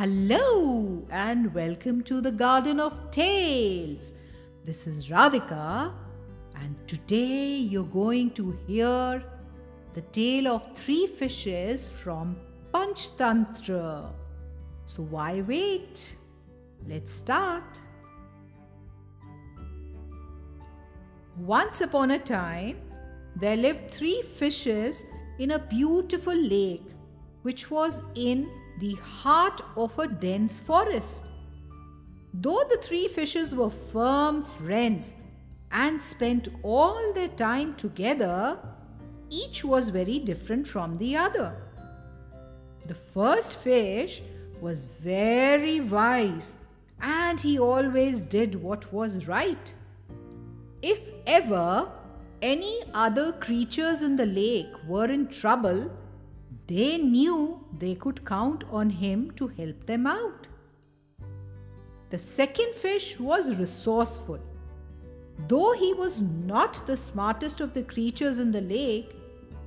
Hello and welcome to the Garden of Tales. This is Radhika, and today you're going to hear the tale of three fishes from Panchtantra. So, why wait? Let's start. Once upon a time, there lived three fishes in a beautiful lake which was in the heart of a dense forest. Though the three fishes were firm friends and spent all their time together, each was very different from the other. The first fish was very wise and he always did what was right. If ever any other creatures in the lake were in trouble, they knew they could count on him to help them out. The second fish was resourceful. Though he was not the smartest of the creatures in the lake,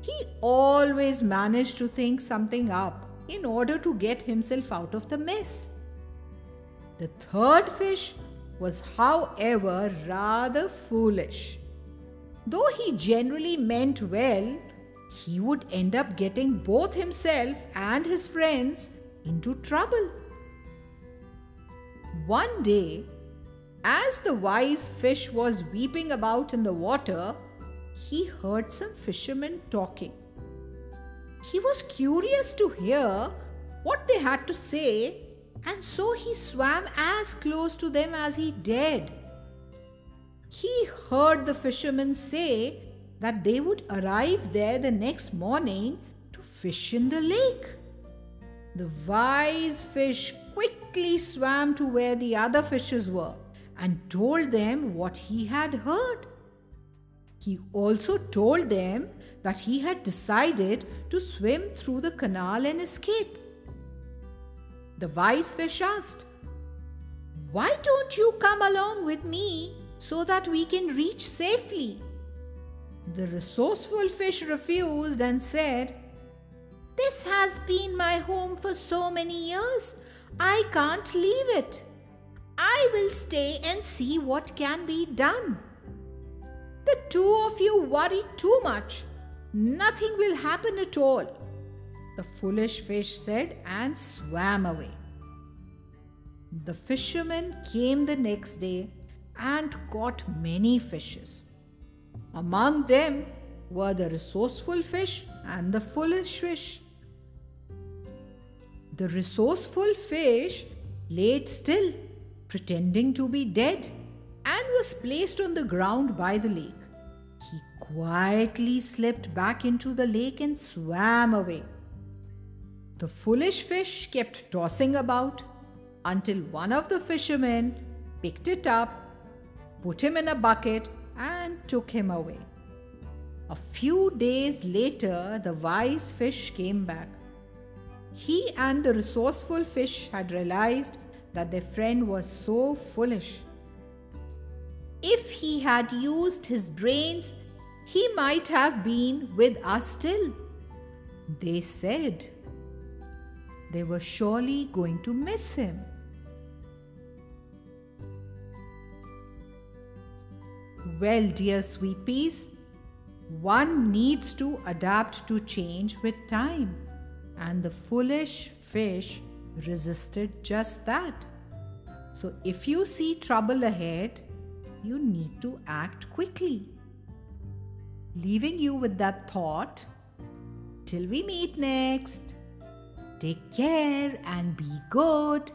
he always managed to think something up in order to get himself out of the mess. The third fish was, however, rather foolish. Though he generally meant well, he would end up getting both himself and his friends into trouble. One day, as the wise fish was weeping about in the water, he heard some fishermen talking. He was curious to hear what they had to say, and so he swam as close to them as he dared. He heard the fishermen say that they would arrive there the next morning to fish in the lake. The wise fish quickly swam to where the other fishes were and told them what he had heard. He also told them that he had decided to swim through the canal and escape. The wise fish asked, Why don't you come along with me so that we can reach safely? The resourceful fish refused and said, This has been my home for so many years. I can't leave it. I will stay and see what can be done. The two of you worry too much. Nothing will happen at all. The foolish fish said and swam away. The fisherman came the next day and caught many fishes. Among them were the resourceful fish and the foolish fish. The resourceful fish laid still, pretending to be dead, and was placed on the ground by the lake. He quietly slipped back into the lake and swam away. The foolish fish kept tossing about until one of the fishermen picked it up, put him in a bucket, and took him away. A few days later, the wise fish came back. He and the resourceful fish had realized that their friend was so foolish. If he had used his brains, he might have been with us still. They said they were surely going to miss him. Well, dear sweet peas, one needs to adapt to change with time, and the foolish fish resisted just that. So, if you see trouble ahead, you need to act quickly. Leaving you with that thought, till we meet next, take care and be good.